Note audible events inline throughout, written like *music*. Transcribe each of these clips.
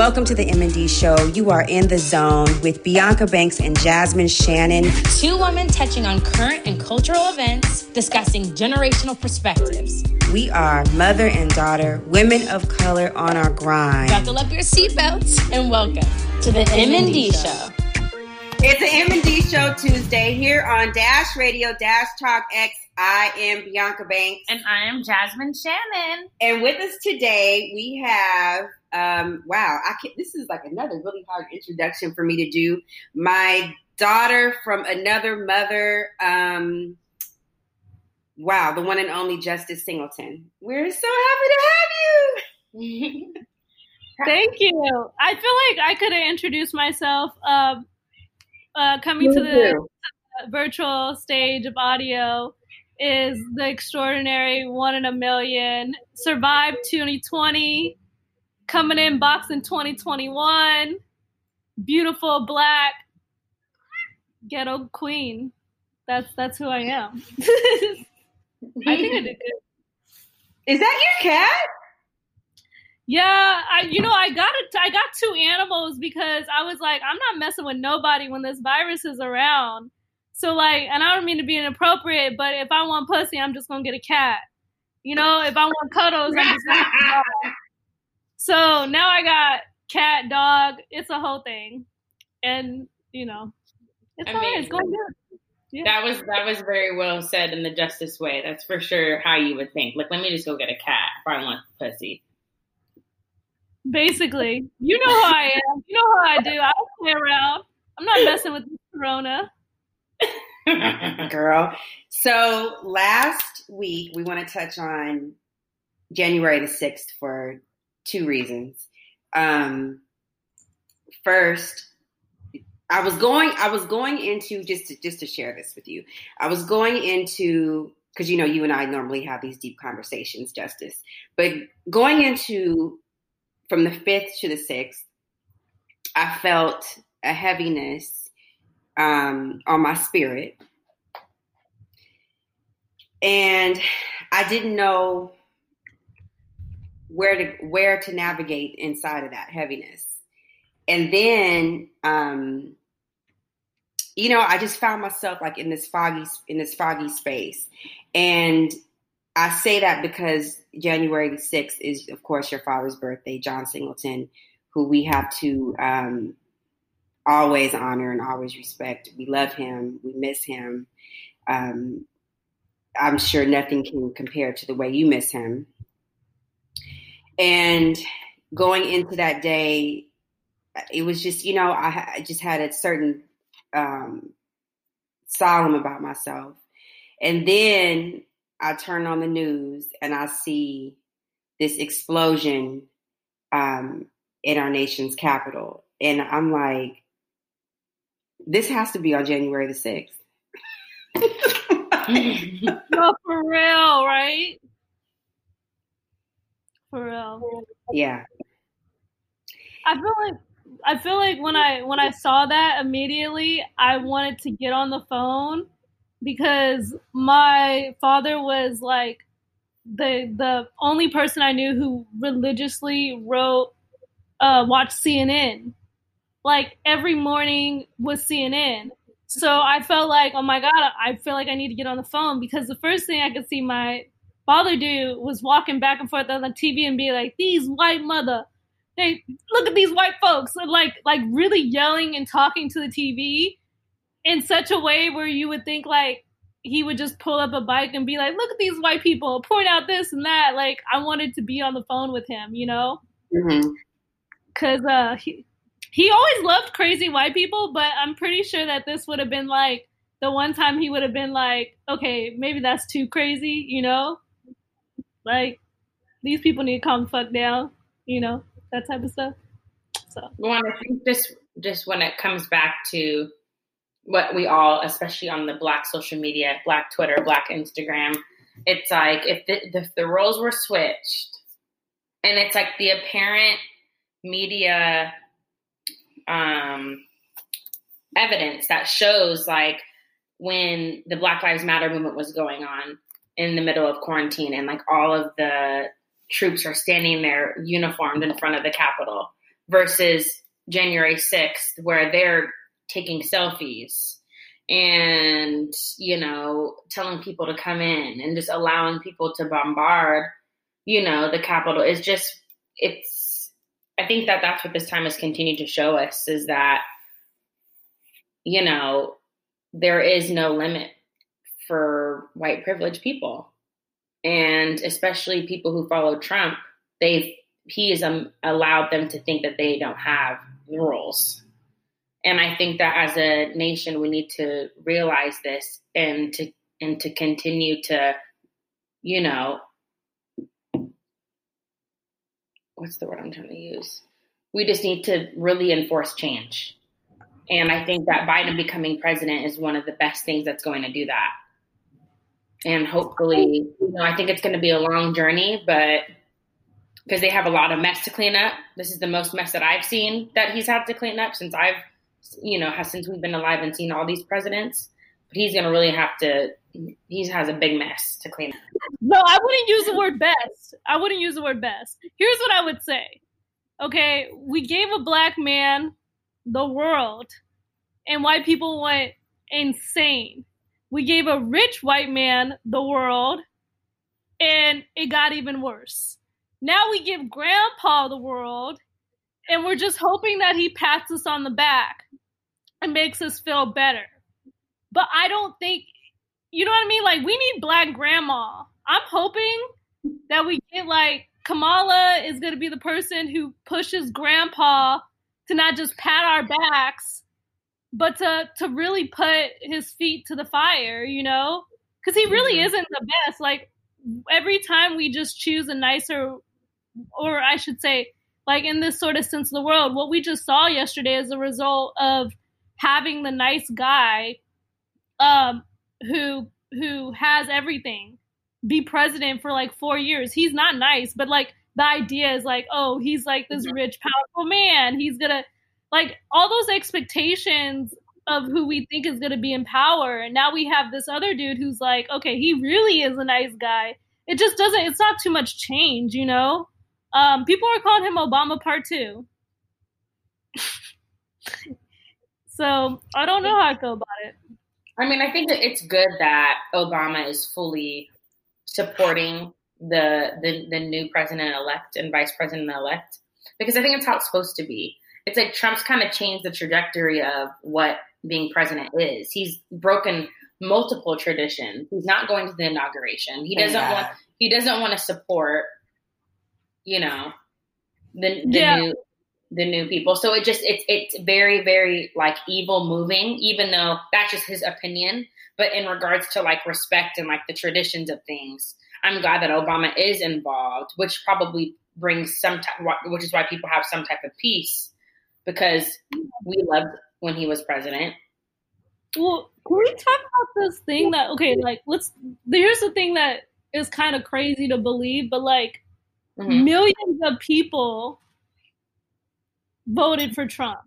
Welcome to the M&D show. You are in the zone with Bianca Banks and Jasmine Shannon. Two women touching on current and cultural events, discussing generational perspectives. We are mother and daughter, women of color on our grind. Buckle up your seatbelts and welcome to the M&D show. It's the M&D show Tuesday here on Dash Radio Dash Talk X. I am Bianca Banks. And I am Jasmine Shannon. And with us today, we have um, wow, I can this is like another really hard introduction for me to do. My daughter from another mother, um, wow, the one and only Justice Singleton. We're so happy to have you. *laughs* Thank you. I feel like I could have introduced myself uh, uh, coming to the virtual stage of audio is the extraordinary one in a million. Survived 2020 coming in boxing 2021. Beautiful black ghetto queen. That's that's who I am. *laughs* I think I did good. Is that your cat? Yeah, I you know I got it. I got two animals because I was like, I'm not messing with nobody when this virus is around. So like, and I don't mean to be inappropriate, but if I want pussy, I'm just gonna get a cat. You know, if I want cuddles, I'm just gonna so now I got cat, dog. It's a whole thing, and you know, it's fine. It's going good. Yeah. That was that was very well said in the justice way. That's for sure how you would think. Like, let me just go get a cat if I want pussy. Basically, you know how I am. You know how I do. I don't play around. I'm not messing with Corona. Girl. So last week we want to touch on January the 6th for two reasons. Um, first, I was going. I was going into just to, just to share this with you. I was going into because you know you and I normally have these deep conversations, Justice. But going into from the fifth to the sixth, I felt a heaviness um, on my spirit, and I didn't know where to where to navigate inside of that heaviness. And then um you know, I just found myself like in this foggy in this foggy space. And I say that because January 6th is of course your father's birthday, John Singleton, who we have to um always honor and always respect. We love him, we miss him. Um I'm sure nothing can compare to the way you miss him. And going into that day, it was just, you know, I, I just had a certain um, solemn about myself. And then I turn on the news and I see this explosion um, in our nation's capital. And I'm like, this has to be on January the 6th. *laughs* no, for real, right? For real. Yeah. I feel like I feel like when I when I saw that immediately, I wanted to get on the phone because my father was like the the only person I knew who religiously wrote uh watched CNN. Like every morning was CNN. So I felt like, oh my God, I feel like I need to get on the phone because the first thing I could see my father dude was walking back and forth on the TV and be like, "These white mother, they look at these white folks," and like like really yelling and talking to the TV in such a way where you would think like he would just pull up a bike and be like, "Look at these white people, point out this and that." Like I wanted to be on the phone with him, you know, because mm-hmm. uh, he he always loved crazy white people, but I'm pretty sure that this would have been like the one time he would have been like, "Okay, maybe that's too crazy," you know. Like these people need to calm the fuck down, you know, that type of stuff. So well, I think just just when it comes back to what we all, especially on the black social media, black Twitter, black Instagram, it's like if the, the, the roles were switched, and it's like the apparent media um, evidence that shows like when the Black Lives Matter movement was going on, in the middle of quarantine and like all of the troops are standing there uniformed in front of the Capitol versus January 6th, where they're taking selfies and, you know, telling people to come in and just allowing people to bombard, you know, the Capitol. Is just, it's, I think that that's what this time has continued to show us is that, you know, there is no limit for white privileged people. And especially people who follow Trump, they've he has um, allowed them to think that they don't have rules. And I think that as a nation, we need to realize this and to and to continue to, you know, what's the word I'm trying to use? We just need to really enforce change. And I think that Biden becoming president is one of the best things that's going to do that. And hopefully, you know, I think it's going to be a long journey, but because they have a lot of mess to clean up. This is the most mess that I've seen that he's had to clean up since I've, you know, since we've been alive and seen all these presidents. But he's going to really have to. He has a big mess to clean up. No, I wouldn't use the word best. I wouldn't use the word best. Here's what I would say. Okay, we gave a black man the world, and white people went insane. We gave a rich white man the world, and it got even worse. Now we give grandpa the world and we're just hoping that he pats us on the back and makes us feel better. But I don't think, you know what I mean? Like, we need black grandma. I'm hoping that we get like Kamala is going to be the person who pushes grandpa to not just pat our backs, but to, to really put his feet to the fire, you know? Because he really mm-hmm. isn't the best. Like, every time we just choose a nicer or I should say, like in this sort of sense of the world, what we just saw yesterday is a result of having the nice guy um, who who has everything be president for like four years. He's not nice, but like the idea is like, oh, he's like this mm-hmm. rich, powerful man. He's gonna like all those expectations of who we think is gonna be in power. And now we have this other dude who's like, okay, he really is a nice guy. It just doesn't. It's not too much change, you know. Um, people are calling him Obama Part Two. *laughs* so I don't know how I feel about it. I mean, I think it's good that Obama is fully supporting the the, the new president elect and vice president elect because I think it's how it's supposed to be. It's like Trump's kind of changed the trajectory of what being president is. He's broken multiple traditions. He's not going to the inauguration. He doesn't want he doesn't want to support you know, the the yeah. new the new people. So it just it's it's very very like evil moving, even though that's just his opinion. But in regards to like respect and like the traditions of things, I'm glad that Obama is involved, which probably brings some type, which is why people have some type of peace because we loved when he was president. Well, can we talk about this thing that okay, like let's here's the thing that is kind of crazy to believe, but like Mm-hmm. Millions of people voted for Trump.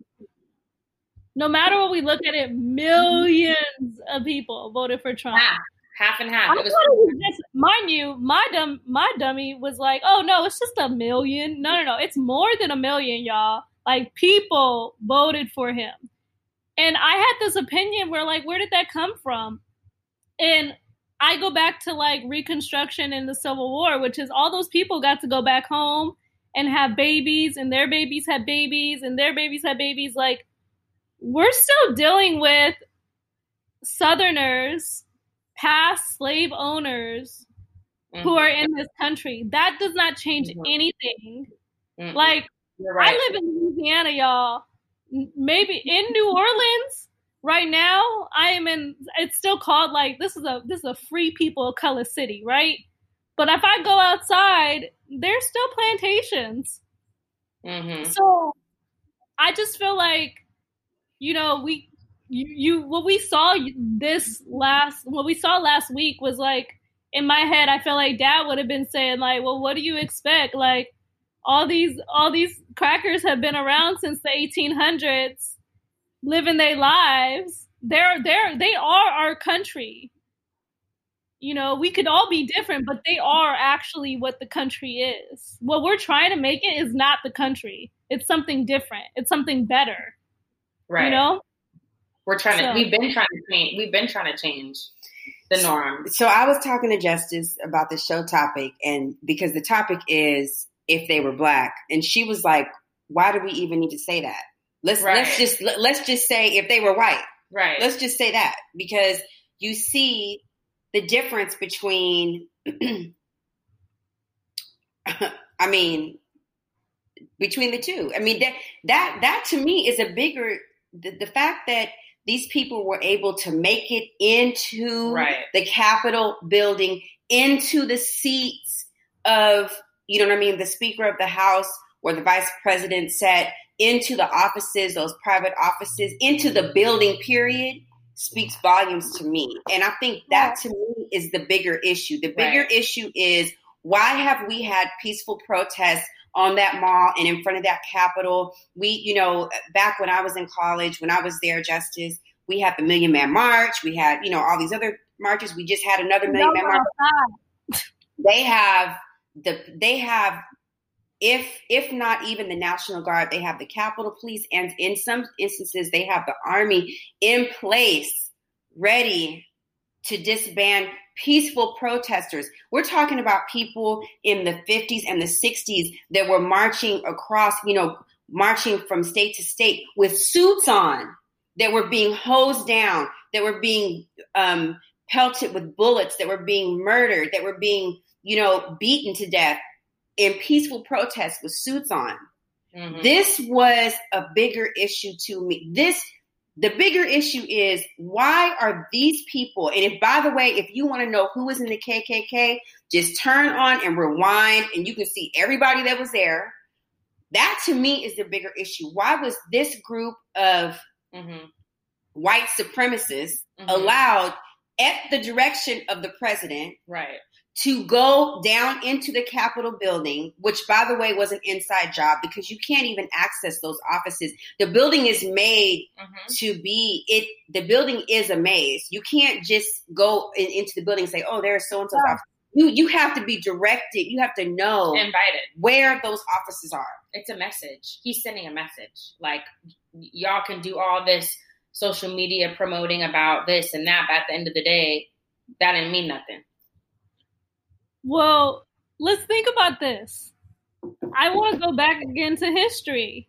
No matter what we look at it, millions of people voted for Trump. Half, half and half. I it was, was just, mind you, my dumb my dummy was like, "Oh no, it's just a million. No, no, no, it's more than a million, y'all. Like people voted for him." And I had this opinion where, like, where did that come from? And I go back to like Reconstruction and the Civil War, which is all those people got to go back home and have babies, and their babies had babies, and their babies had babies. Like, we're still dealing with Southerners, past slave owners mm-hmm. who are in this country. That does not change mm-hmm. anything. Mm-hmm. Like, right. I live in Louisiana, y'all. Maybe in New Orleans, right now I am in it's still called like this is a this is a free people of color city, right? But if I go outside, there's still plantations. Mm-hmm. So I just feel like, you know, we you, you what we saw this last what we saw last week was like in my head I feel like dad would have been saying like, well, what do you expect? Like all these all these crackers have been around since the 1800s living their lives. They're they're they are our country. You know, we could all be different, but they are actually what the country is. What we're trying to make it is not the country. It's something different. It's something better. Right. You know? We're trying to we've been trying to change we've been trying to change the norm. So I was talking to Justice about the show topic, and because the topic is if they were black, and she was like, "Why do we even need to say that? Let's let's just let, let's just say if they were white. Right. Let's just say that because you see the difference between. *clears throat* I mean, between the two. I mean that that that to me is a bigger the, the fact that these people were able to make it into Right. the Capitol building, into the seats of you know what I mean, the Speaker of the House or the Vice President sat, into the offices, those private offices, into the building. Period speaks volumes to me, and I think that to me is the bigger issue. The bigger Right. issue is why have we had peaceful protests on that mall and in front of that Capitol? We, you know, back when I was in college, when I was there, Justice, we had the Million Man March. We had, you know, all these other marches. We just had another Million Man March. They have the they have if if not even the National Guard, they have the Capitol Police, and in some instances, they have the Army in place, ready to disband peaceful protesters. We're talking about people in the 50s and the 60s that were marching across, you know, marching from state to state with suits on, that were being hosed down, that were being um, pelted with bullets, that were being murdered, that were being, you know, beaten to death in peaceful protests with suits on. Mhm. This was a bigger issue to me. This the bigger issue is why are these people and if by the way if you want to know who was in the KKK just turn on and rewind and you can see everybody that was there that to me is the bigger issue why was this group of Mhm. white supremacists Mhm. allowed at the direction of the president Right. To go down into the Capitol building, which by the way was an inside job because you can't even access those offices. The building is made Mhm. to be it. The building is a maze. You can't just go in, into the building and say, "Oh, there's so and so's office." You you have to be directed. You have to know Invited. where those offices are. It's a message. He's sending a message. Like y'all can do all this social media promoting about this and that, but at the end of the day, that didn't mean nothing. Well, let's think about this. I want to go back again to history.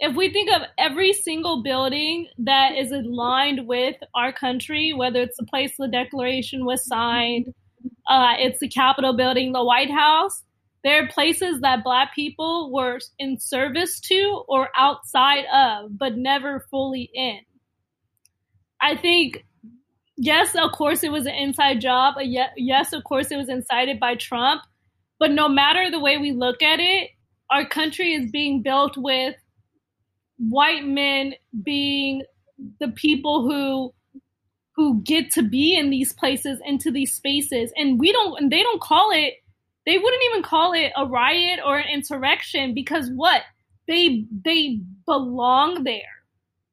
If we think of every single building that is aligned with our country, whether it's the place the Declaration was signed, uh, it's the Capitol building, the White House, there are places that Black people were in service to or outside of, but never fully in. I think yes, of course, it was an inside job. Uh, ye- Yes, of course, it was incited by Trump. But no matter the way we look at it, our country is being built with white men being the people who who get to be in these places into these spaces and we don't and they don't call it they wouldn't even call it a riot or an insurrection because what they they belong there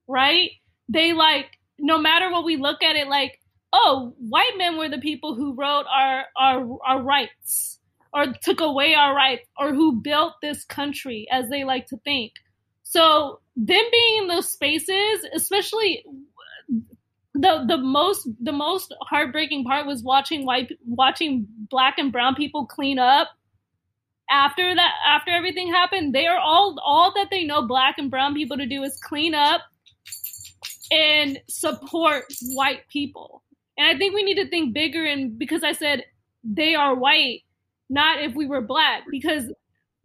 right they like no matter what we look at it like oh white men were the people who wrote our our our rights or took away our rights or who built this country as they like to think. So them being in those spaces especially the the most the most heartbreaking part was watching white watching black and brown people clean up. After that after everything happened they are all all that they know black and brown people to do is clean up and support white people. And i think we need to think bigger and because i said they are white not if we were black because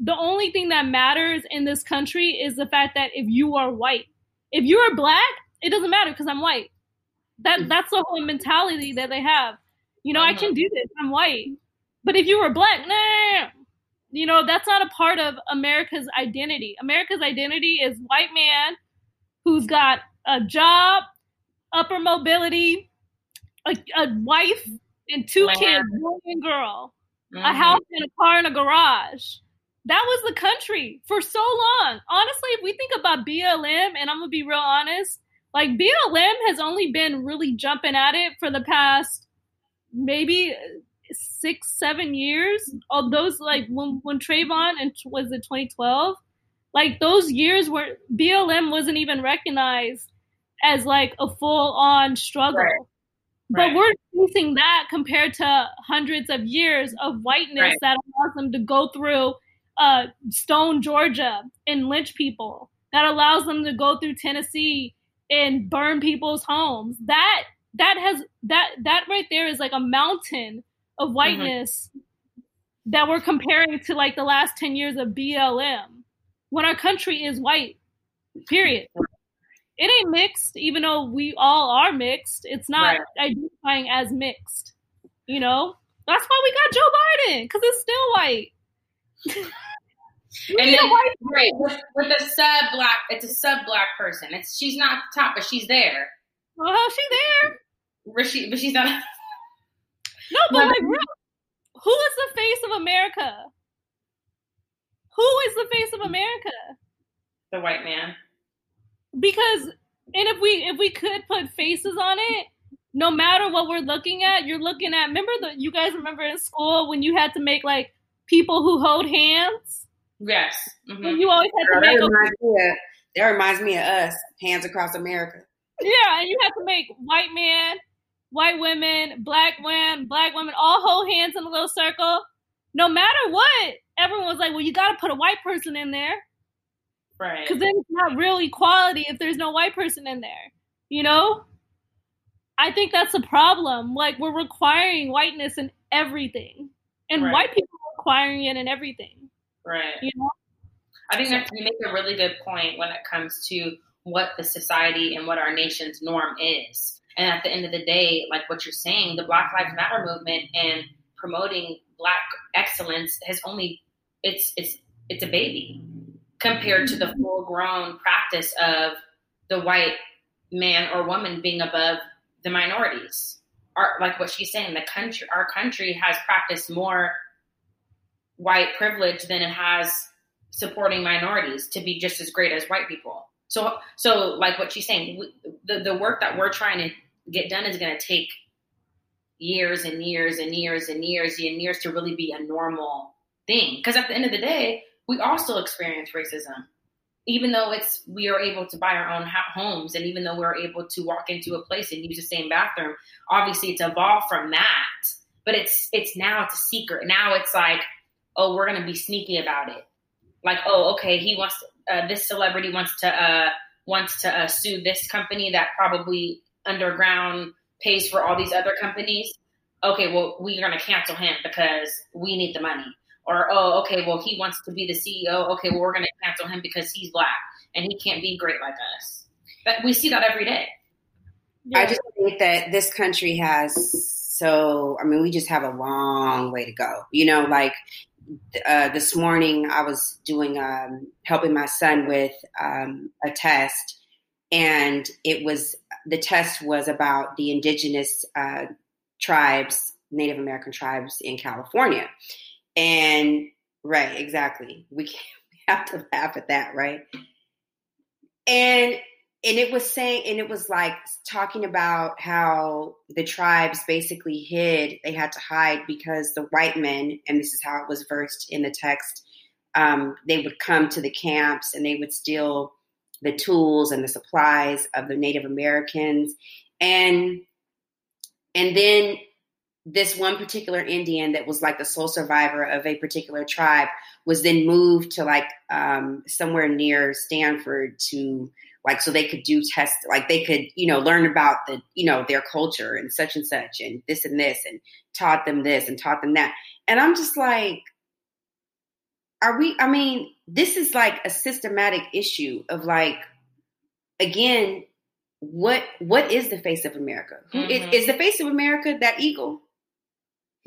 the only thing that matters in this country is the fact that if you are white. If you are black it doesn't matter because i'm white. That mm-hmm. that's the whole mentality that they have. You know i uh-huh. can do this i'm white. But if you were black nah. You know that's not a part of america's identity. America's identity is white man who's got a job upper mobility a, a wife and two Land. kids boy and girl a Mhm. house and a car and a garage. That was the country for so long. Honestly, if we think about BLM, and I'm gonna be real honest, like BLM has only been really jumping at it for the past maybe six, seven years. All those like when when Trayvon and was it 2012? Like those years where BLM wasn't even recognized as like a full on struggle. Right. But Right. we're facing that compared to hundreds of years of whiteness Right. that allows them to go through uh, Stone, Georgia, and lynch people. That allows them to go through Tennessee and burn people's homes. That that has that that right there is like a mountain of whiteness that we're comparing to like the last 10 years of BLM when our country is white. Period. It ain't mixed, even though we all are mixed. It's not identifying as mixed. You know? That's why we got Joe Biden, because it's still white. And then, white right, with, with a sub black, it's a sub black person. It's she's not at the top, but she's there. Oh, she there. But she, but she's not. *laughs* No, but like, real, who is the face of America? Who is the face of America? the white man. Because, and if we if we could put faces on it, no matter what we're looking at, you're looking at. Remember the you guys remember in school when you had to make like people who hold hands. Yes. hmm you always had to Girl, that, make a, of, that reminds me of us, Hands Across America. yeah, and you had to make white man, white women, black women, black women all hold hands in a little circle. No matter what, everyone was like, "Well, you got to put a white person in there." Right. because then it's not real equality if there's no white person in there you know i think that's a problem like we're requiring whiteness in everything and Right. white people are requiring it in everything Right. you know I think that you make a really good point when it comes to what the society and what our nation's norm is. And at the end of the day, like what you're saying, the Black Lives Matter movement and promoting black excellence has only it's it's it's a baby compared to the full grown practice of the white man or woman being above the minorities. Our, like what she's saying, the country our country has practiced more white privilege than it has supporting minorities to be just as great as white people. So, so like what she's saying, we, the the work that we're trying to get done is going to take years and years and years and years and years to really be a normal thing. Because at the end of the day, we still experience racism, even though it's we are able to buy our own homes, and even though we're able to walk into a place and use the same bathroom. Obviously, it's evolved from that, but it's it's now it's a secret. Now it's like, oh, we're to be sneaky about it like oh okay he wants uh, this celebrity wants to uh wants to uh, sue this company that probably underground pays for all these other companies okay well we're to cancel him because we need the money or oh okay well he wants to be the ceo okay well we're going to cancel him because he's black and he can't be great like us but we see that every day I just think that this country has so, I mean, we just have a long way to go. You know, like uh, this morning I was doing, um, helping my son with um, a test, and it was, the test was about the indigenous uh, tribes, Native American tribes in California. And, right, exactly. We, can't, *laughs* we have to laugh at that, right? And and it was saying and it was like talking about how the tribes basically hid they had to hide because the white men and this is how it was versed in the text um, they would come to the camps and they would steal the tools and the supplies of the native americans and and then this one particular indian that was like the sole survivor of a particular tribe was then moved to like um, somewhere near stanford to like so they could do tests like they could you know learn about the you know their culture and such and such and this and this and taught them this and taught them that. And i'm just like are we i mean this is like a systematic issue of like again what what is the face of america? Who is Mhm. is the face of america that eagle? is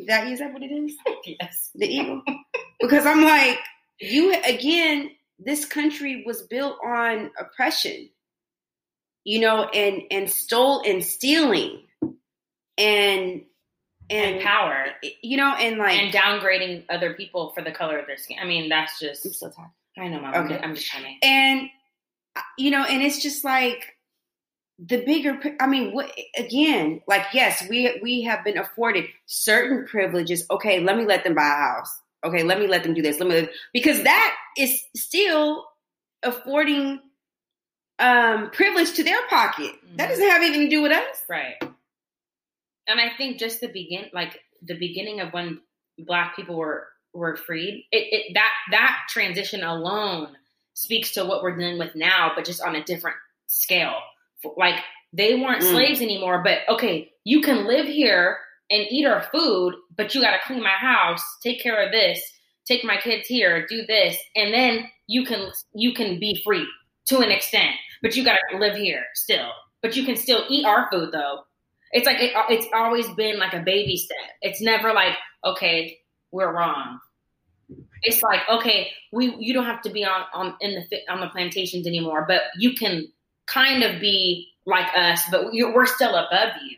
that is that what it is yes. The eagle? Because i'm like you again this country was built on oppression you know and and stole and stealing and and, and power. you know and like and downgrading other people for the color of their skin. I mean that's just i'm so tired. I know Mom. Okay. I'm, just trying to and you know and it's just like the bigger i mean what, again like yes we we have been afforded certain privileges. Okay let me let them buy a house. Okay let me let them do this. Let me because that is still affording um privilege to their pocket. Mm-hmm. that doesn't have anything to do with us. Right. And i think just the begin like the beginning of when black people were were freed it, it that that transition alone speaks to what we're dealing with now but just on a different scale like they weren't mm. slaves anymore, but okay, you can live here and eat our food, but you got to clean my house, take care of this, take my kids here, do this, and then you can you can be free to an extent, but you got to live here still. But you can still eat our food though. It's like it, it's always been like a baby step. It's never like okay, we're wrong. It's like okay, we you don't have to be on on in the on the plantations anymore, but you can kind of be like us, but we're still above you.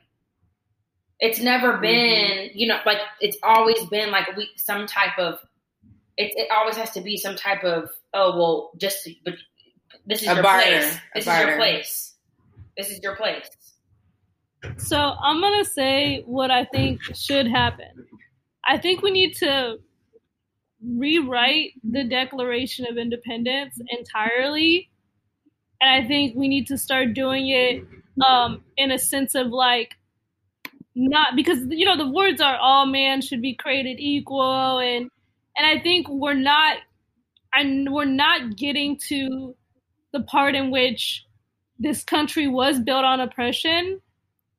It's never mm-hmm. been, mm-hmm. you know, like it's always been like we some type of. It, it always has to be some type of oh well just but this is a your barter, place. This is your place. This is your place. So I'm gonna say what I think should happen. I think we need to rewrite the Declaration of Independence entirely and I think we need to start doing it um, in a sense of like not because you know the words are all man should be created equal and and I think we're not and we're not getting to the part in which this country was built on oppression.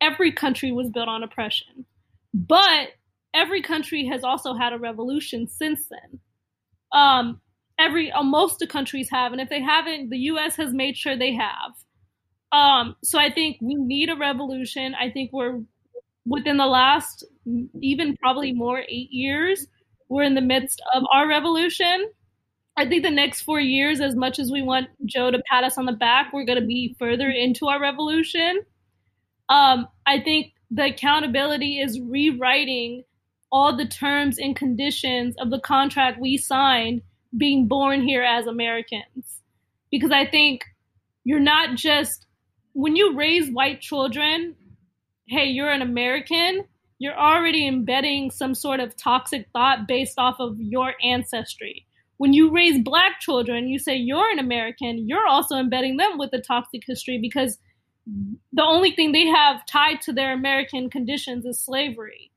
Every country was built on oppression. But every country has also had a revolution since then. Um, every uh, most of countries have, and if they haven't, the U.S. has made sure they have. Um, so I think we need a revolution. I think we're within the last even probably more eight years, we're in the midst of our revolution. I think the next four years, as much as we want Joe to pat us on the back, we're going to be further into our revolution. Um, I think the accountability is rewriting all the terms and conditions of the contract we signed being born here as Americans. Because I think you're not just, when you raise white children, hey, you're an American, you're already embedding some sort of toxic thought based off of your ancestry. When you raise black children, you say you're an American, you're also embedding them with a toxic history because the only thing they have tied to their American conditions is slavery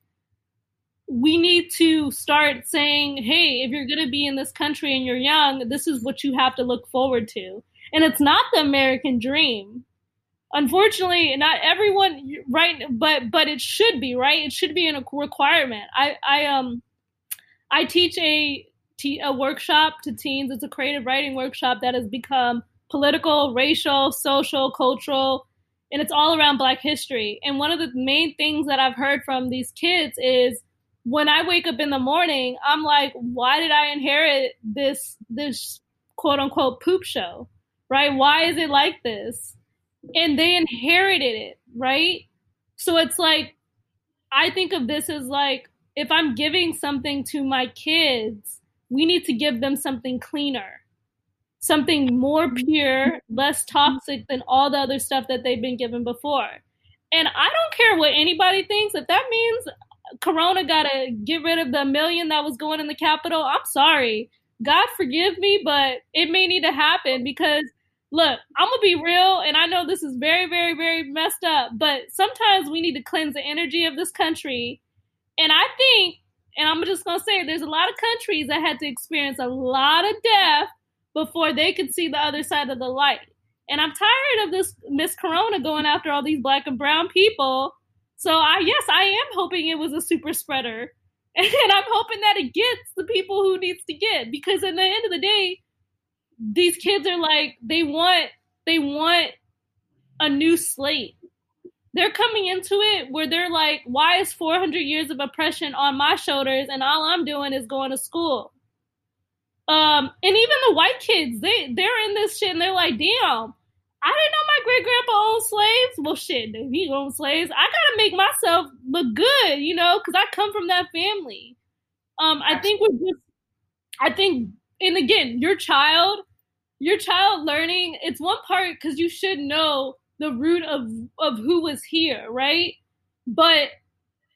we need to start saying, hey, if you're going to be in this country and you're young, this is what you have to look forward to. And it's not the American dream. Unfortunately, not everyone right but but it should be, right? It should be a requirement. I I um I teach a a workshop to teens. It's a creative writing workshop that has become political, racial, social, cultural, and it's all around black history. And one of the main things that I've heard from these kids is when I wake up in the morning, I'm like, why did I inherit this this quote unquote poop show? Right? Why is it like this? And they inherited it, right? So it's like I think of this as like if I'm giving something to my kids, we need to give them something cleaner. Something more pure, less toxic than all the other stuff that they've been given before. And I don't care what anybody thinks. If that means Corona got to get rid of the million that was going in the Capitol. I'm sorry. God forgive me, but it may need to happen because look, I'm gonna be real, and I know this is very, very, very messed up, but sometimes we need to cleanse the energy of this country. And I think, and I'm just gonna say, there's a lot of countries that had to experience a lot of death before they could see the other side of the light. And I'm tired of this Miss Corona going after all these black and brown people so I yes, I am hoping it was a super spreader. *laughs* And I'm hoping that it gets the people who needs to get because in the end of the day, these kids are like they want they want a new slate. They're coming into it where they're like, why is 400 years of oppression on my shoulders and all I'm doing is going to school? Um, and even the white kids, they they're in this shit and they're like, damn, I didn't know my great grandpa owned slaves. Well, shit, if he owned slaves, I gotta make myself look good, you know, because I come from that family. Um, I think we're just, I think, and again, your child, your child learning, it's one part because you should know the root of of who was here, right? But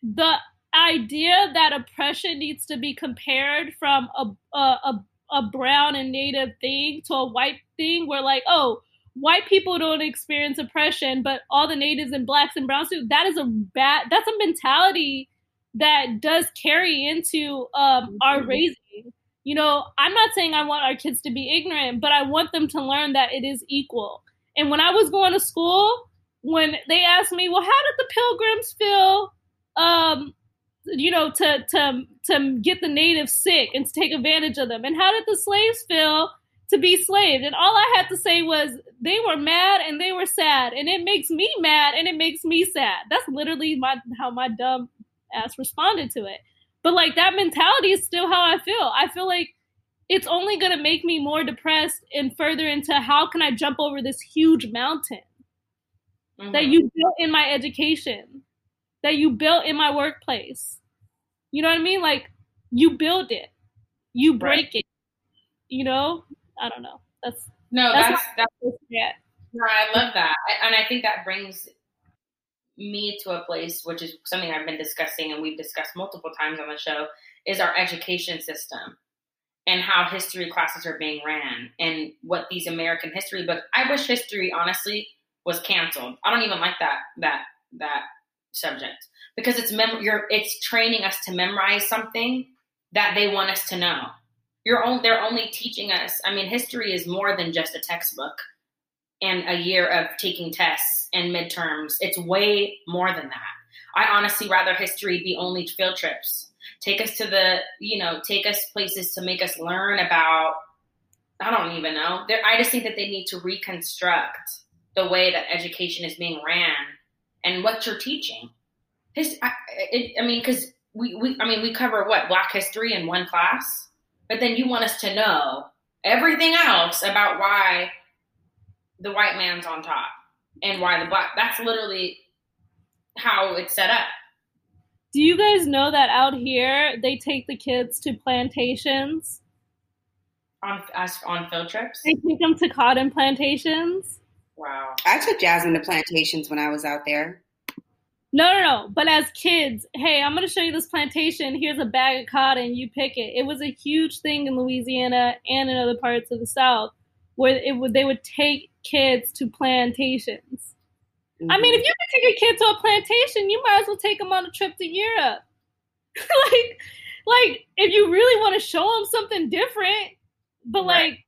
the idea that oppression needs to be compared from a a, a, a brown and native thing to a white thing, where like, oh, white people don't experience oppression, but all the natives and blacks and browns do. That is a bad. That's a mentality that does carry into um, our mm-hmm. raising. You know, I'm not saying I want our kids to be ignorant, but I want them to learn that it is equal. And when I was going to school, when they asked me, "Well, how did the Pilgrims feel?" Um, you know, to to to get the natives sick and to take advantage of them, and how did the slaves feel to be slaved? And all I had to say was they were mad and they were sad, and it makes me mad and it makes me sad. That's literally my how my dumb ass responded to it. But like that mentality is still how I feel. I feel like it's only going to make me more depressed and further into how can I jump over this huge mountain mm-hmm. that you built in my education, that you built in my workplace. You know what I mean? Like you build it, you break right. it. You know, I don't know. That's no, that's that's, that's yeah. No, I love that, I, and I think that brings me to a place, which is something I've been discussing and we've discussed multiple times on the show, is our education system and how history classes are being ran and what these American history books. I wish history, honestly, was canceled. I don't even like that that that subject because it's mem- you're it's training us to memorize something that they want us to know. You're only they're only teaching us. I mean, history is more than just a textbook and a year of taking tests and midterms. It's way more than that. I honestly rather history be only field trips. Take us to the, you know, take us places to make us learn about. I don't even know. They're, I just think that they need to reconstruct the way that education is being ran and what you're teaching. His, I, it, I mean, because we, we, I mean, we cover what Black history in one class, but then you want us to know everything else about why the white man's on top and why the black. That's literally how it's set up. Do you guys know that out here they take the kids to plantations? On us on field trips? They take them to cotton plantations. Wow. I took Jasmine to plantations when I was out there. No, no, no. But as kids, hey, I'm going to show you this plantation. Here's a bag of cotton. You pick it. It was a huge thing in Louisiana and in other parts of the South where it would they would take kids to plantations. Mm-hmm. I mean, if you could take a kid to a plantation, you might as well take them on a trip to Europe. *laughs* like, like if you really want to show them something different, but right. like,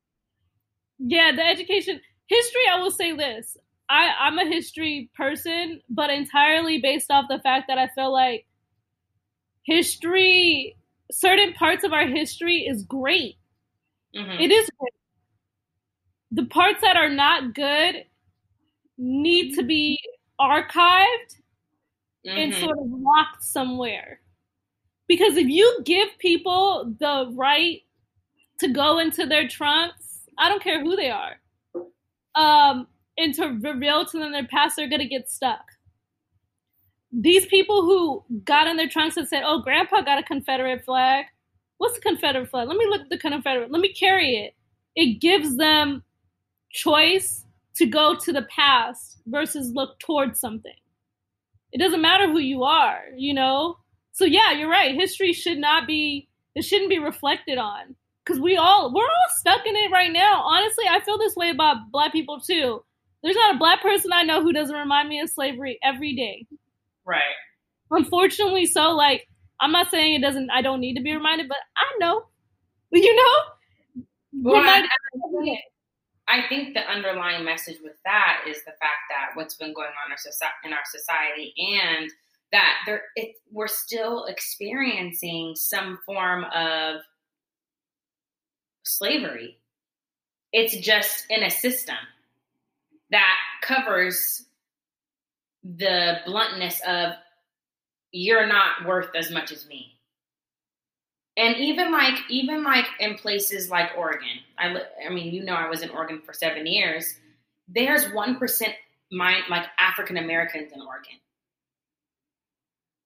yeah, the education history. I will say this: I I'm a history person, but entirely based off the fact that I feel like history, certain parts of our history is great. Mm-hmm. It is great the parts that are not good need to be archived mm-hmm. and sort of locked somewhere. Because if you give people the right to go into their trunks, I don't care who they are, um, and to reveal to them their past, they're gonna get stuck. These people who got in their trunks and said, "Oh, Grandpa got a Confederate flag. What's the Confederate flag? Let me look at the Confederate. Let me carry it." It gives them choice to go to the past versus look towards something. It doesn't matter who you are, you know? So yeah, you're right. History should not be it shouldn't be reflected on cuz we all we're all stuck in it right now. Honestly, I feel this way about black people too. There's not a black person I know who doesn't remind me of slavery every day. Right. Unfortunately so like I'm not saying it doesn't I don't need to be reminded, but I know. *laughs* You know? Well, I, I, I think the underlying message with that is the fact that what's been going on in our society and that there it, we're still experiencing some form of slavery. It's just in a system that covers the bluntness of you're not worth as much as me and even like even like in places like Oregon, I I mean, you know, I was in Oregon for seven years. There's one percent mind like African Americans in Oregon.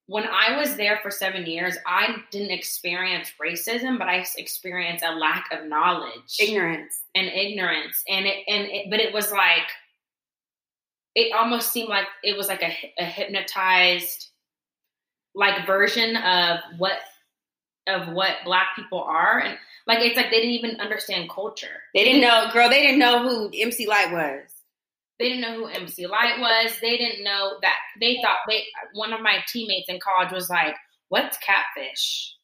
When I was there for seven years, I didn't experience racism, but I experienced a lack of knowledge, ignorance, and ignorance, and it and it, but it was like it almost seemed like it was like a, a hypnotized like version of what of what black people are and like it's like they didn't even understand culture They didn't know, girl. They didn't know who MC Lyte was. they didn't know who MC Lyte was. They didn't know that they thought they one of my teammates in college was like, What's catfish?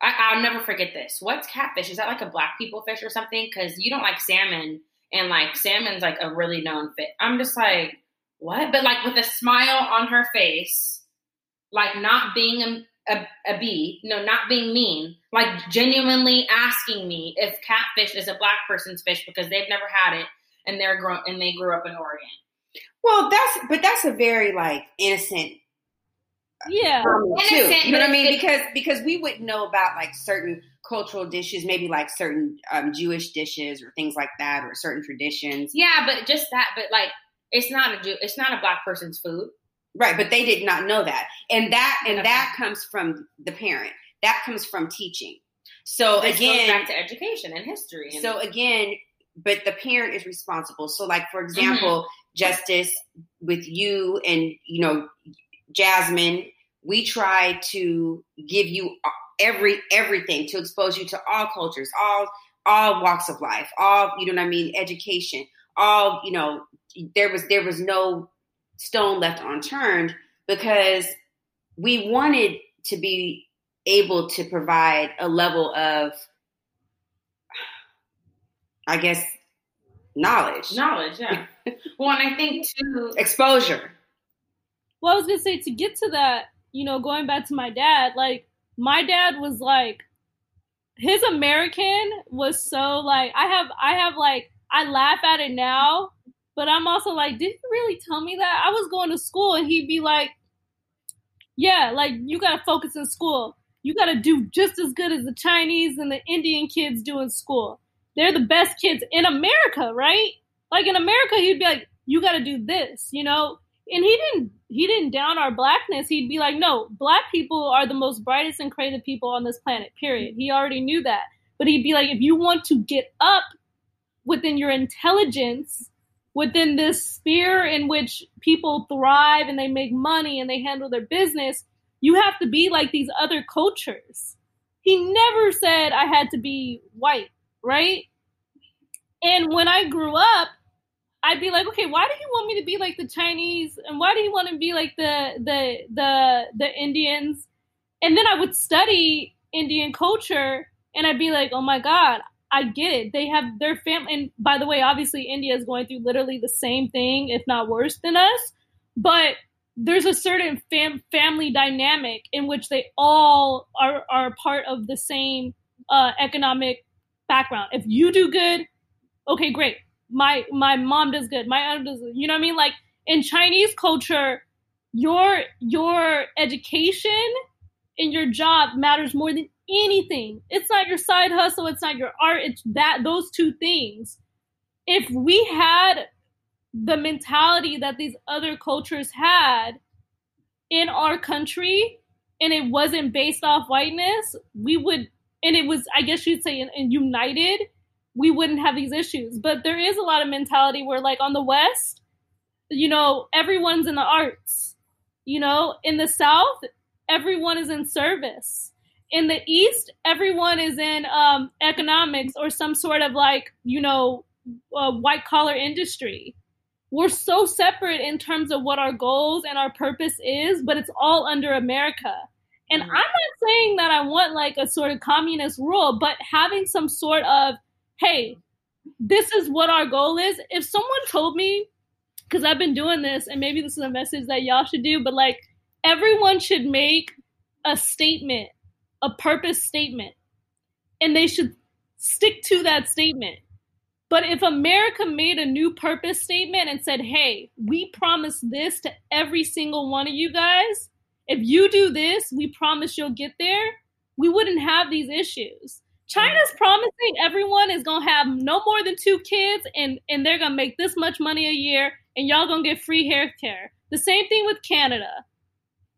I, I'll never forget this. What's catfish? Is that like a black people fish or something? Because you don't like salmon and like salmon's like a really known fish. I'm just like, what? But like with a smile on her face, like not being a, a, a bee, no, not being mean, like genuinely asking me if catfish is a black person's fish because they've never had it and they're grown and they grew up in Oregon. Well, that's but that's a very like innocent Yeah. Um, comment too. Innocent, You know what I mean? Because because we wouldn't know about like certain cultural dishes, maybe like certain um, Jewish dishes or things like that, or certain traditions. Yeah, but just that, but like it's not a Jew, it's not a black person's food. Right, but they did not know that, and that and Okay. that comes from the parent. That comes from teaching. So This again, back to education and history. And, So again, but the parent is responsible. So like for example, Justice with you and you know Jasmine, we try to give you every everything to expose you to all cultures, all all walks of life, all you know what I mean, education, all you know. There was there was no stone left unturned because we wanted to be able to provide a level of I guess knowledge, knowledge, yeah. *laughs* well, and I think too, exposure. Well, I was gonna say to get to that, you know, going back to my dad, like my dad was like his American was so like I have I have like I laugh at it now, but I'm also like, did you really tell me that? I was going to school and he'd be like, Yeah, like you gotta focus in school. You gotta do just as good as the Chinese and the Indian kids do in school. They're the best kids in America, right? Like in America, he'd be like, You gotta do this, you know? and he didn't he didn't down our blackness he'd be like no black people are the most brightest and creative people on this planet period. He already knew that. But he'd be like if you want to get up within your intelligence within this sphere in which people thrive and they make money and they handle their business you have to be like these other cultures. He never said i had to be white right? And when i grew up I'd be like, okay, why do you want me to be like the Chinese, and why do you want to be like the the the the Indians? And then I would study Indian culture, and I'd be like, oh my god, I get it. They have their family, and by the way, obviously India is going through literally the same thing, if not worse than us. But there's a certain fam- family dynamic in which they all are are part of the same uh, economic background. If you do good, okay, great my my mom does good my aunt does good. you know what i mean like in chinese culture your your education and your job matters more than anything it's not your side hustle it's not your art it's that those two things if we had the mentality that these other cultures had in our country and it wasn't based off whiteness we would and it was i guess you'd say and united we wouldn't have these issues. But there is a lot of mentality where, like, on the West, you know, everyone's in the arts. You know, in the South, everyone is in service. In the East, everyone is in um, economics or some sort of like, you know, uh, white collar industry. We're so separate in terms of what our goals and our purpose is, but it's all under America. And I'm not saying that I want like a sort of communist rule, but having some sort of hey, this is what our goal is. If someone told me, because I've been doing this, and maybe this is a message that y'all should do, but like everyone should make a statement, a purpose statement, and they should stick to that statement. But if America made a new purpose statement and said, hey, we promise this to every single one of you guys, if you do this, we promise you'll get there, we wouldn't have these issues. China's promising everyone is gonna have no more than two kids and and they're gonna make this much money a year and y'all gonna get free hair care. The same thing with Canada.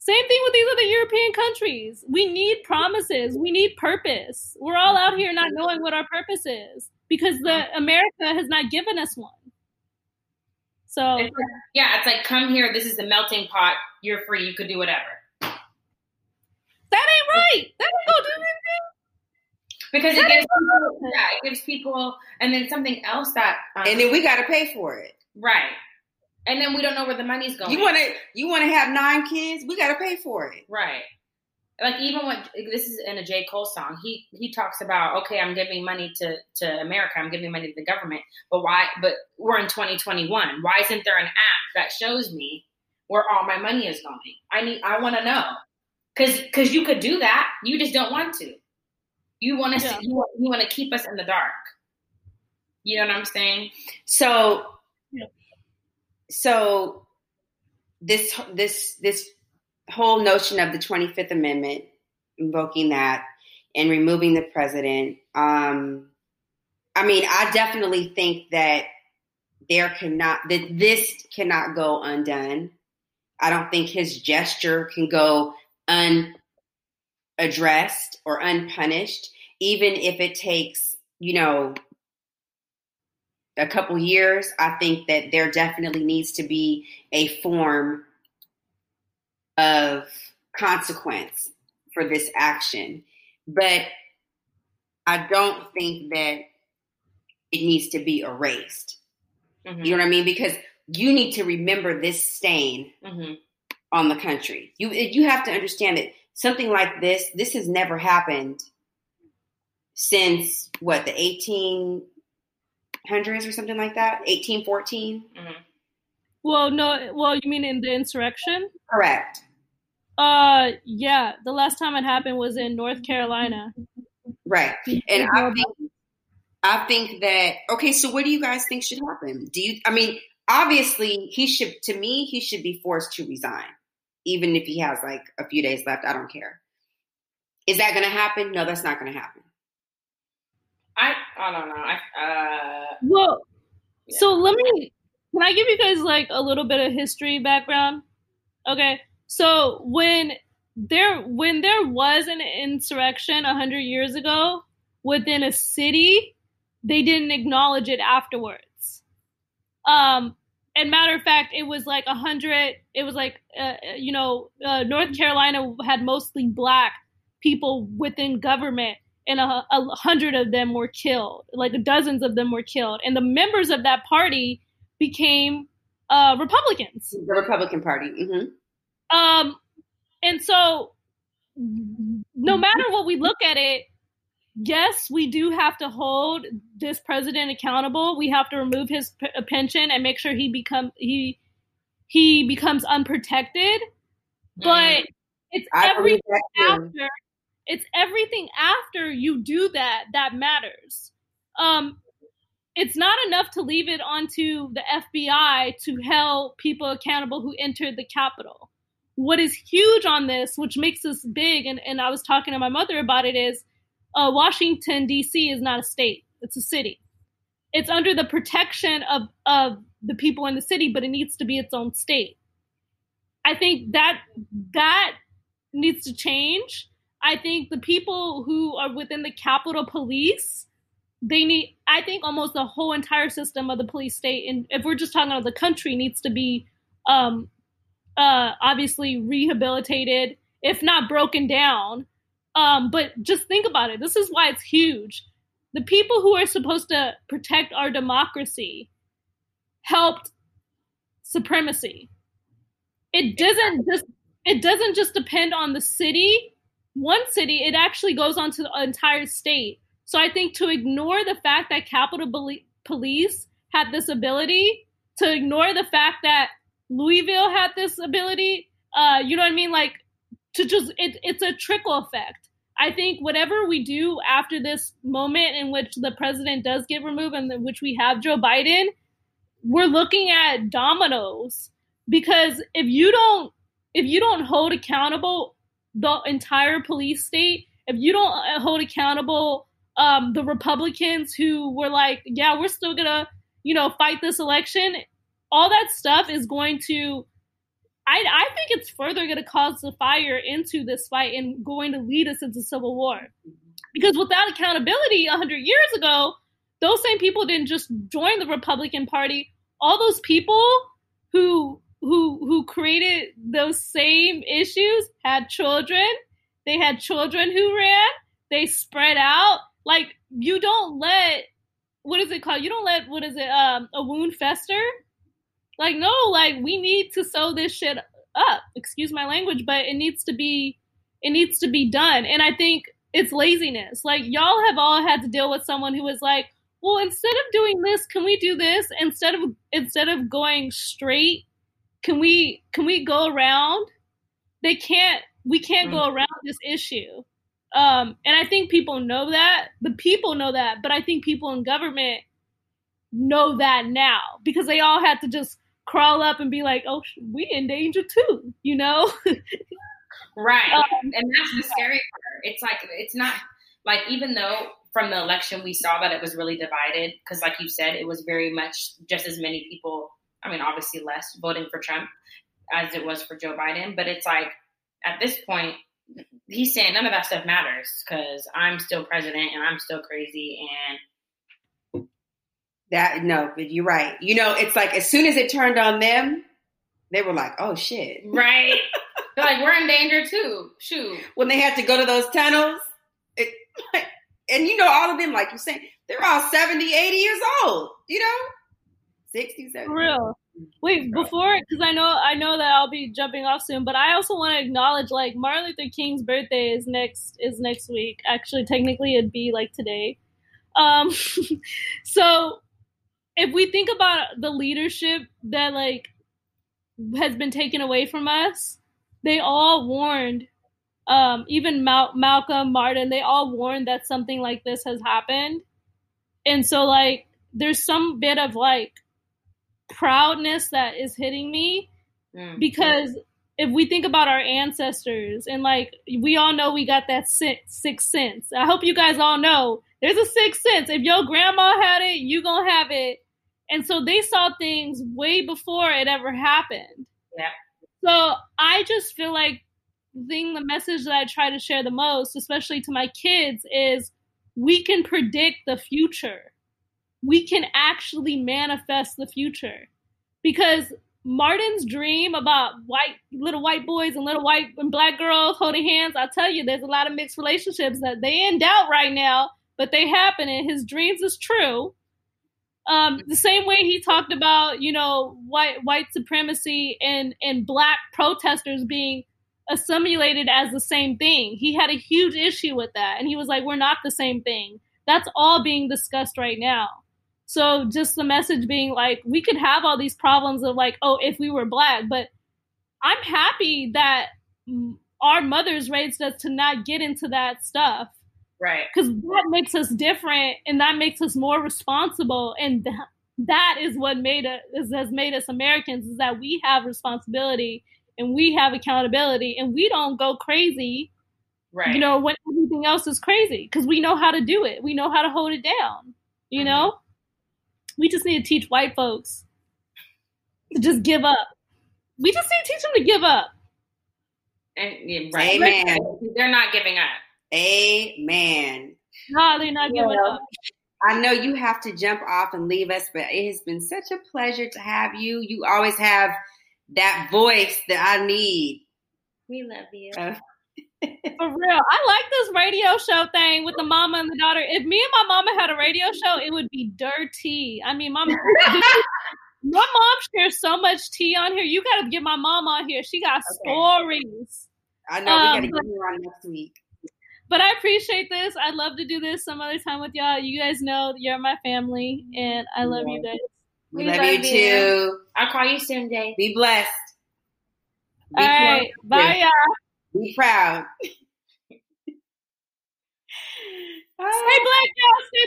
Same thing with these other European countries. We need promises. We need purpose. We're all out here not knowing what our purpose is because the America has not given us one. So It's like- yeah, it's like come here. This is the melting pot. You're free. You could do whatever. that ain't right. That ain't gonna do anything. Because it gives people, yeah, it gives people, and then something else that, um, And then we got to pay for it. right, and then we don't know where the money's going. You want to you want to have nine kids? We got to pay for it. right? Like even when this is in a J Cole song, he he talks about okay, I'm giving money to to America, I'm giving money to the government, but why? But we're in 2021. Why isn't there an app that shows me where all my money is going? I need, I want to know, because because you could do that, you just don't want to. You want to Yeah. you, want- you want to keep us in the dark. You know what I'm saying? So, Yeah. so this this this whole notion of the Twenty Fifth Amendment, invoking that and removing the president. Um, I mean, I definitely think that there cannot that this cannot go undone. I don't think his gesture can go unaddressed or unpunished, even if it takes, you know, a couple years, I think that there definitely needs to be a form of consequence for this action. But I don't think that it needs to be erased. Mhm. You know what I mean? Because you need to remember this stain Mhm. on the country. You you have to understand that something like this this has never happened since what the 1800s or something like that 1814 Mhm. Well, no. Well, you mean in the insurrection? correct Uh, yeah. The last time it happened was in North Carolina. right and I think I think that okay so what do you guys think should happen do you I mean obviously he should to me he should be forced to resign even if he has like a few days left I don't care is that going to happen no that's not going to happen I I don't know. I uh Well, Yeah. so let me. Can I give you guys like a little bit of history background? Okay, so when there when there was an insurrection a hundred years ago within a city, they didn't acknowledge it afterwards. Um, and matter of fact, it was like a hundred. It was like uh, you know, uh, North Carolina had mostly black people within government, and a, a hundred of them were killed. Like dozens of them were killed, and the members of that party became uh, Republicans. the Republican Party hmm Um, and so, no matter what we look at it, yes, we do have to hold this president accountable. We have to remove his p- uh, pension and make sure he become he he becomes unprotected. But it's I everything after. It's everything after you do that that matters. Um, it's not enough to leave it onto the FBI to hold people accountable who entered the Capitol. What is huge on this, which makes this big, and, and I was talking to my mother about it, is uh, Washington, D.C. is not a state, it's a city. It's under the protection of, of the people in the city, but it needs to be its own state. I think that that needs to change. I think the people who are within the Capitol Police, they need. I think almost the whole entire system of the police state, and if we're just talking about the country, needs to be um, uh, obviously rehabilitated, if not broken down. Um, but just think about it. This is why it's huge. The people who are supposed to protect our democracy helped supremacy. It doesn't just it doesn't just depend on the city, one city, it actually goes on to the entire state. So I think to ignore the fact that Capitol Police had this ability, to ignore the fact that Louisville had this ability, uh, you know what I mean? Like to just it, it's a trickle effect. I think whatever we do after this moment in which the president does get removed and in which we have Joe Biden, we're looking at dominoes because if you don't if you don't hold accountable the entire police state, if you don't uh, hold accountable um, the Republicans who were like, yeah, we're still gonna, you know, fight this election, all that stuff is going to. I, I think it's further going to cause the fire into this fight and going to lead us into civil war. Because without accountability, 100 years ago, those same people didn't just join the Republican Party. all those people who who who created those same issues had children. They had children who ran. They spread out. Like you don't let what is it called? You don't let what is it um a wound fester. Like no, like we need to sew this shit up. Excuse my language, but it needs to be it needs to be done. And I think it's laziness. Like y'all have all had to deal with someone who was like, well, instead of doing this, can we do this? Instead of instead of going straight, can we can we go around? They can't we can't go mm. around this issue. Um, and I think people know that. The people know that, but I think people in government know that now because they all had to just crawl up and be like, "Oh, we in danger too," you know. *laughs* right, um, and that's the scary part. It's like it's not like even though from the election we saw that it was really divided because, like you said, it was very much just as many people. I mean, obviously less voting for Trump as it was for Joe Biden, but it's like at this point he's saying none of that stuff matters because I'm still president and I'm still crazy and that no, but you're right. You know, it's like as soon as it turned on them, they were like, "Oh shit!" Right? *laughs* They're like, "We're in danger too." Shoot. When they had to go to those tunnels, it, *laughs* and you know, all of them, like you're saying, they're all 70, 80 years old. You know, 60, 70. For real. Wait, before because I know I know that I'll be jumping off soon, but I also want to acknowledge like Martin Luther King's birthday is next is next week. Actually, technically it'd be like today. Um, *laughs* so if we think about the leadership that like has been taken away from us, they all warned. Um, even Mal- Malcolm Martin, they all warned that something like this has happened, and so like there's some bit of like proudness that is hitting me mm. because if we think about our ancestors and like we all know we got that sixth sense i hope you guys all know there's a sixth sense if your grandma had it you gonna have it and so they saw things way before it ever happened yeah so i just feel like the thing the message that i try to share the most especially to my kids is we can predict the future we can actually manifest the future. Because Martin's dream about white little white boys and little white and black girls holding hands, I'll tell you, there's a lot of mixed relationships that they in doubt right now, but they happen and his dreams is true. Um, the same way he talked about, you know, white white supremacy and and black protesters being assimilated as the same thing. He had a huge issue with that, and he was like, "We're not the same thing." That's all being discussed right now. So just the message being like, we could have all these problems of like, oh, if we were black, but I'm happy that our mothers raised us to not get into that stuff. Right. Because that makes us different and that makes us more responsible. And th- that is what made us, has made us Americans is that we have responsibility and we have accountability and we don't go crazy. Right. You know, when everything else is crazy because we know how to do it. We know how to hold it down. You mm-hmm. know? We just need to teach white folks to just give up. We just need to teach them to give up. And, yeah, right. Amen. They're not giving up. Amen. No, they're not giving up. I know you have to jump off and leave us, but it has been such a pleasure to have you. You always have that voice that I need. We love you. Uh, *laughs* for real. I like this radio show thing with the mama and the daughter. If me and my mama had a radio show, it would be dirty. I mean, mama, *laughs* my mom shares so much tea on here. You got to get my mom on here. She got okay. stories. I know. Um, we got to get her on next week. But I appreciate this. I'd love to do this some other time with y'all. You guys know you're my family, and I love yeah. you guys. We, we love, love, you too. I'll call you soon, Dave. Be blessed. Be All right. Bye, y'all. Be proud. *laughs* Stay black, y'all. Stay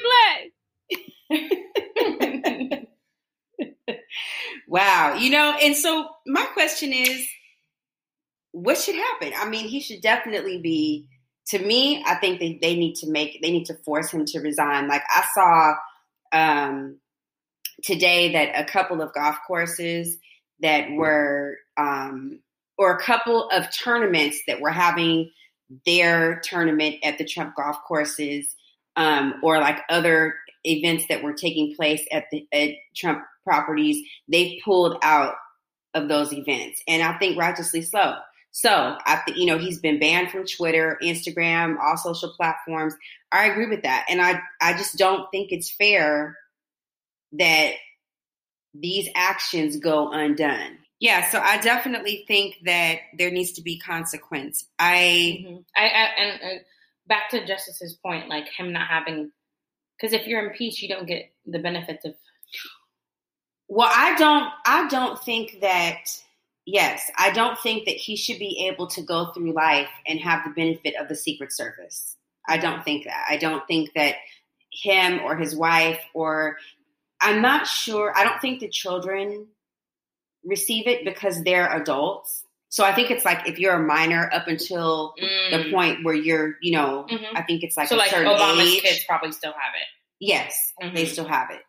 black. *laughs* wow. You know, and so my question is what should happen? I mean, he should definitely be to me, I think that they need to make they need to force him to resign. Like I saw um today that a couple of golf courses that were um or a couple of tournaments that were having their tournament at the Trump golf courses, um, or like other events that were taking place at the at Trump properties, they pulled out of those events, and I think righteously so. So I think you know he's been banned from Twitter, Instagram, all social platforms. I agree with that, and I I just don't think it's fair that these actions go undone. Yeah, so I definitely think that there needs to be consequence. I, mm-hmm. I, I and uh, back to Justice's point, like him not having, because if you're impeached, you don't get the benefits of. Well, I don't. I don't think that. Yes, I don't think that he should be able to go through life and have the benefit of the Secret Service. I don't think that. I don't think that him or his wife or I'm not sure. I don't think the children receive it because they're adults. So I think it's like if you're a minor up until mm. the point where you're, you know, mm-hmm. I think it's like so a like certain Obama's age. kids probably still have it. Yes, mm-hmm. they still have it.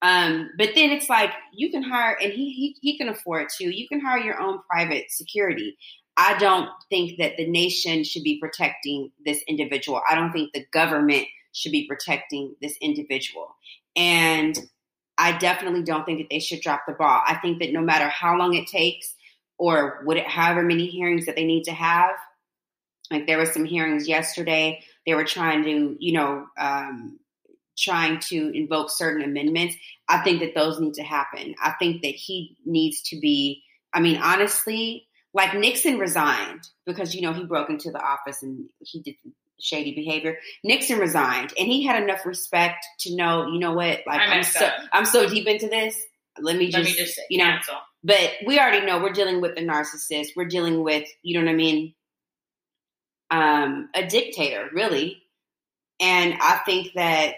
Um, but then it's like you can hire, and he, he he can afford to. You can hire your own private security. I don't think that the nation should be protecting this individual. I don't think the government should be protecting this individual. And I definitely don't think that they should drop the ball. I think that no matter how long it takes or what it, however many hearings that they need to have, like there were some hearings yesterday, they were trying to, you know, um, trying to invoke certain amendments. I think that those need to happen. I think that he needs to be, I mean, honestly, like Nixon resigned because, you know, he broke into the office and he did shady behavior. Nixon resigned, and he had enough respect to know, you know what, like I'm, so I'm so deep into this. Let me just, Let me just you know. Cancel. But we already know we're dealing with a narcissist. We're dealing with, you know what I mean, um, a dictator, really. And I think that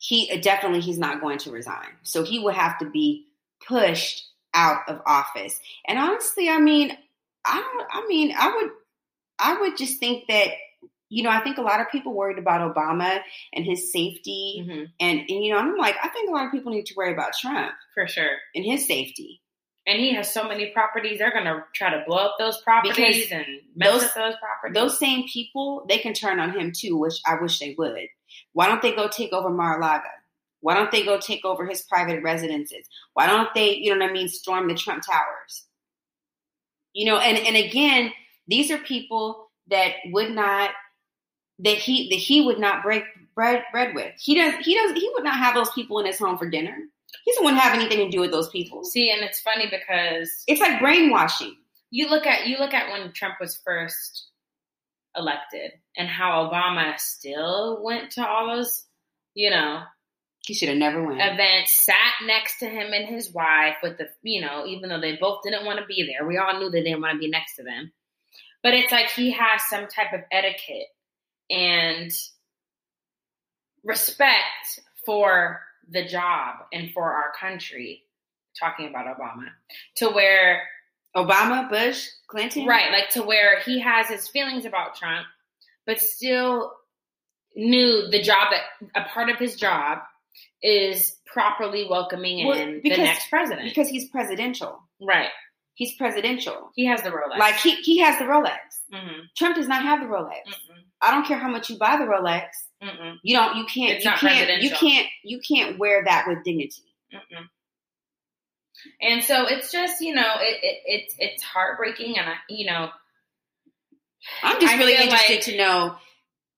he definitely he's not going to resign. So he will have to be pushed out of office. And honestly, I mean, I don't. I mean, I would. I would just think that you know, I think a lot of people worried about Obama and his safety. Mm-hmm. And, and, you know, I'm like, I think a lot of people need to worry about Trump. For sure. And his safety. And he has so many properties, they're going to try to blow up those properties because and mess those, those properties. Those same people, they can turn on him too, which I wish they would. Why don't they go take over Mar-a-Lago? Why don't they go take over his private residences? Why don't they, you know what I mean, storm the Trump Towers? You know, and, and again, these are people that would not that he that he would not break bread bread with. He does he does he would not have those people in his home for dinner. He doesn't want to have anything to do with those people. See, and it's funny because it's like brainwashing. You look at you look at when Trump was first elected and how Obama still went to all those, you know, he should have never went. Events sat next to him and his wife with the, you know, even though they both didn't want to be there. We all knew they didn't want to be next to them. But it's like he has some type of etiquette and respect for the job and for our country, talking about Obama, to where Obama, Bush, Clinton, right, like to where he has his feelings about Trump, but still knew the job that a part of his job is properly welcoming well, in because, the next president because he's presidential, right? He's presidential. He has the Rolex. Like he he has the Rolex. Mm-hmm. Trump does not have the Rolex. Mm-mm. I don't care how much you buy the Rolex. Mm-mm. You don't. You can't. It's you can't. You can't. You can't wear that with dignity. And so it's just you know it, it it's it's heartbreaking and I, you know I'm just I really interested like, to know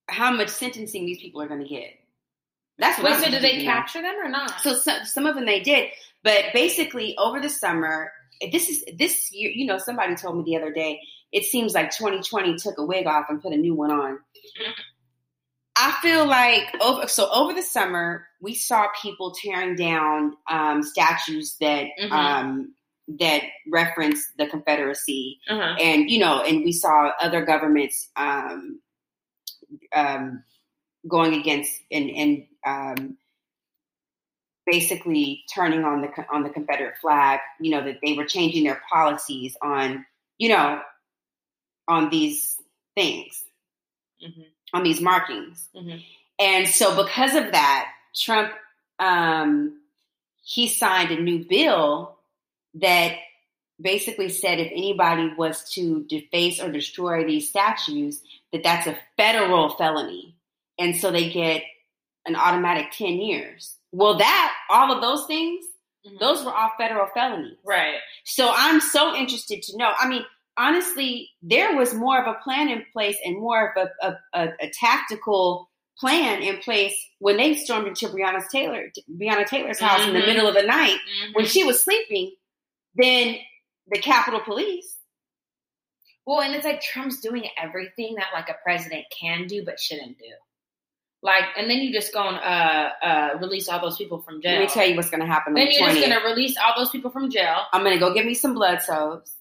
how much sentencing these people are going to get. That's what. Wait, so did they capture them or not? So some, some of them they did, but basically over the summer, this is this year. You know, somebody told me the other day it seems like 2020 took a wig off and put a new one on. Mm-hmm. I feel like over so over the summer we saw people tearing down um, statues that mm-hmm. um, that reference the Confederacy, uh-huh. and you know, and we saw other governments um, um going against and and um, basically turning on the on the Confederate flag. You know that they were changing their policies on you know on these things, mm-hmm. on these markings. Mm-hmm. And so, because of that, Trump um, he signed a new bill that basically said if anybody was to deface or destroy these statues, that that's a federal felony, and so they get an automatic 10 years. Well, that, all of those things, Mhm. those were all federal felonies. right. So I'm so interested to know. I mean, honestly, there was more of a plan in place and more of a, a, a, a tactical plan in place when they stormed into Breonna Taylor, Breonna Taylor's house in the Mhm. middle of the night when Mhm. she was sleeping than the Capitol Police. Well, and it's like Trump's doing everything that like a president can do but shouldn't do. Like, and then you just go and uh, uh, release all those people from jail. Let me tell you what's going to happen Then the you're just gonna release all those people from jail. I'm going to go get me some blood soaps.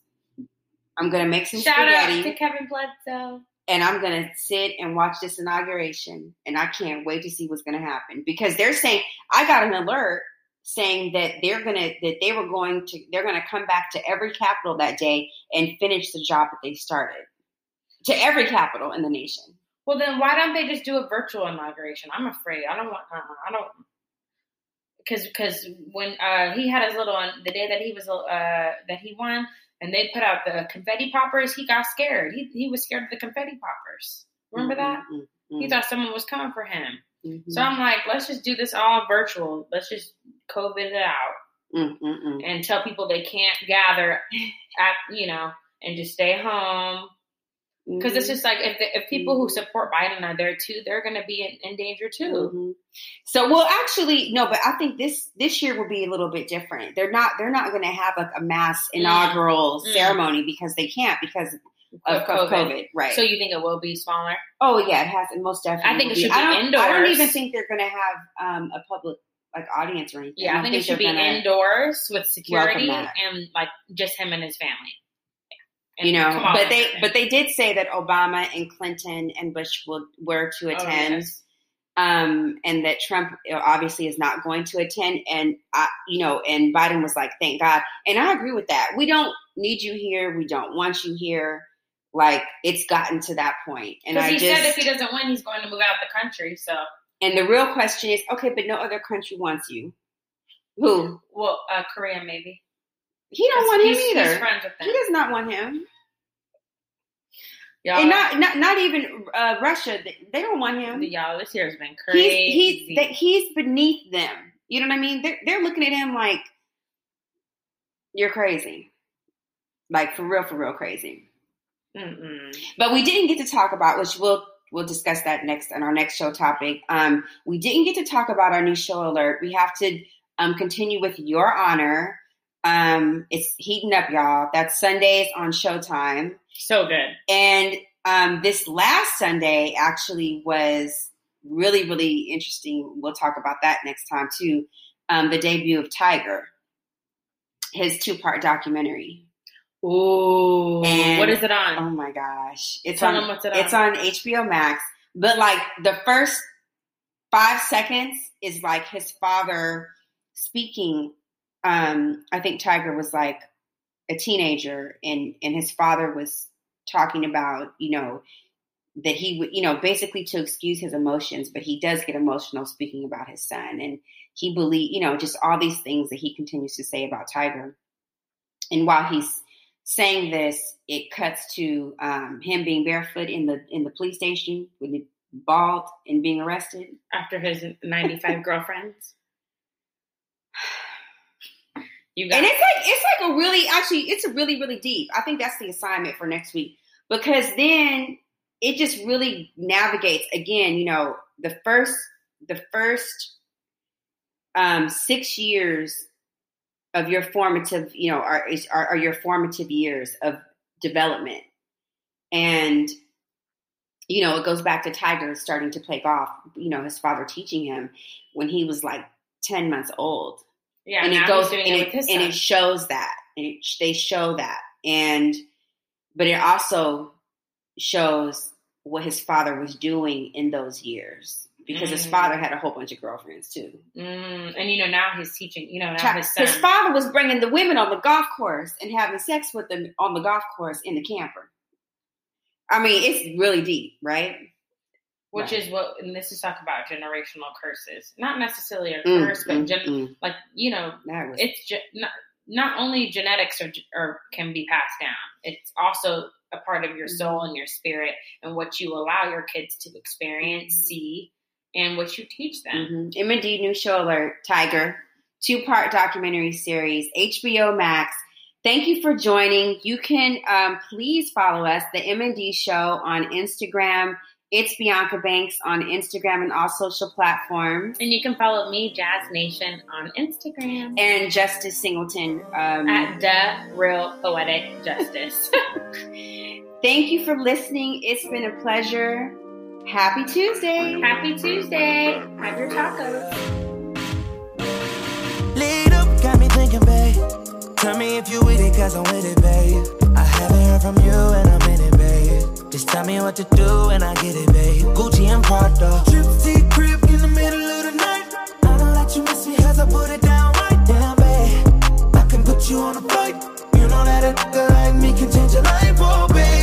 I'm going to make some Shout out to Kevin Bledsoe. And I'm gonna sit and watch this inauguration, and I can't wait to see what's gonna happen because they're saying I got an alert saying that they're gonna that they were going to they're gonna come back to every capital that day and finish the job that they started to every capital in the nation. Well, then why don't they just do a virtual inauguration? I'm afraid. I don't want. Uh, I don't. Because because when uh, he had his little on the day that he was uh, that he won and they put out the confetti poppers, he got scared. He he was scared of the confetti poppers. Remember that? Mhm, He thought someone was coming for him. mhm, So I'm like, let's just do this all virtual. Let's just COVID it out and tell people they can't gather at you know and just stay home because it's Mhm. just like if the, if people who support Biden are there too, they're going to be in, in danger too. Mhm. So, well, actually, no, but I think this this year will be a little bit different. They're not they're not going to have like a mass inaugural Mm. ceremony because they can't because of, COVID. COVID. right? So you think it will be smaller? oh yeah, it has it most definitely. I think it should I be don't, I don't even think they're going to have um, a public like audience or anything. Yeah, I, don't think, it should be indoors with security and like just him and his family. And You know, on. but they but they did say that Obama and Clinton and Bush will were to Oh, attend. yes. um, and that Trump obviously is not going to attend. And I, you know, and Biden was like, "Thank God." And I agree with that. We don't need you here. We don't want you here. Like it's gotten to that point. point, and I he just said if he doesn't win, he's going to move out of the country. So, and the real question is, okay, but no other country wants you. Who? well, uh, Korea maybe. He don't want him either. He's friends with them. he does not want him, Y'all, and not not not even uh, Russia. They, don't want him. y'all, this year has been crazy. He's he's that he's beneath them. You know what I mean? They're they're looking at him like you're crazy, like for real, for real crazy. Mm-mm. But we didn't get to talk about, which we'll we'll discuss that next on our next show topic. Um, we didn't get to talk about our new show alert. We have to um, continue with Your Honor. Um, it's heating up, y'all. That's Sundays on Showtime. so good. And um, this last Sunday actually was really, really interesting. We'll talk about that next time too. Um, the debut of Tiger, his two part documentary. Ooh, And- what is it on? Oh my gosh, it's Tell on. it on. It's on HBO Max. But like the first five seconds is like his father speaking. Um, I think Tiger was like a teenager, and and his father was talking about you know that he would you know basically to excuse his emotions, but he does get emotional speaking about his son, and he believe you know just all these things that he continues to say about Tiger. And while he's saying this, it cuts to um, him being barefoot in the in the police station with the bald and being arrested. After his 95 *laughs* girlfriends. You got And it's like it's like a really actually it's a really really deep. I think that's the assignment for next week because then it just really navigates again. You know, the first the first um, six years of your formative, you know, are, is, are are your formative years of development, and you know it goes back to Tiger starting to play golf. You know, his father teaching him when he was like ten months old yeah, and it goes and it his and it shows that and it, they show that and but it also shows what his father was doing in those years because his Mm. father had a whole bunch of girlfriends too. Mm, and you know now he's teaching. You know now his son. His father was bringing the women on the golf course and having sex with them on the golf course in the camper. I mean, it's really deep, right? which right. is what and this is talk about generational curses not necessarily a mm, curse mm, but gen, mm. like you know was, it's ge- not, not only genetics are, can be passed down it's also a part of your mm-hmm. soul and your spirit and what you allow your kids to experience mm-hmm. see and what you teach them mm-hmm. md new show alert tiger two part documentary series hbo max Thank you for joining. You can um, please follow us, the MND Show, on Instagram, it's Bianca Banks on Instagram and all social platforms. And you can follow me, Jas Nation, on Instagram. And Justice Singleton. Um, At the Real Poetic Justice. *laughs* Thank you for listening. It's been a pleasure. Happy Tuesday. Happy Tuesday. Have your tacos. Laid up, got me thinking, babe. Tell me if you with it, cause I'm with it, babe. I haven't heard from you and I'm in it, babe. Just tell me what to do and I get it, babe. Gucci and Prada. Trip to crib in the middle of the night. I don't let you miss me as I put it down right down, babe. I can put you on a flight. You know that a nigga like me can change your life, oh, babe.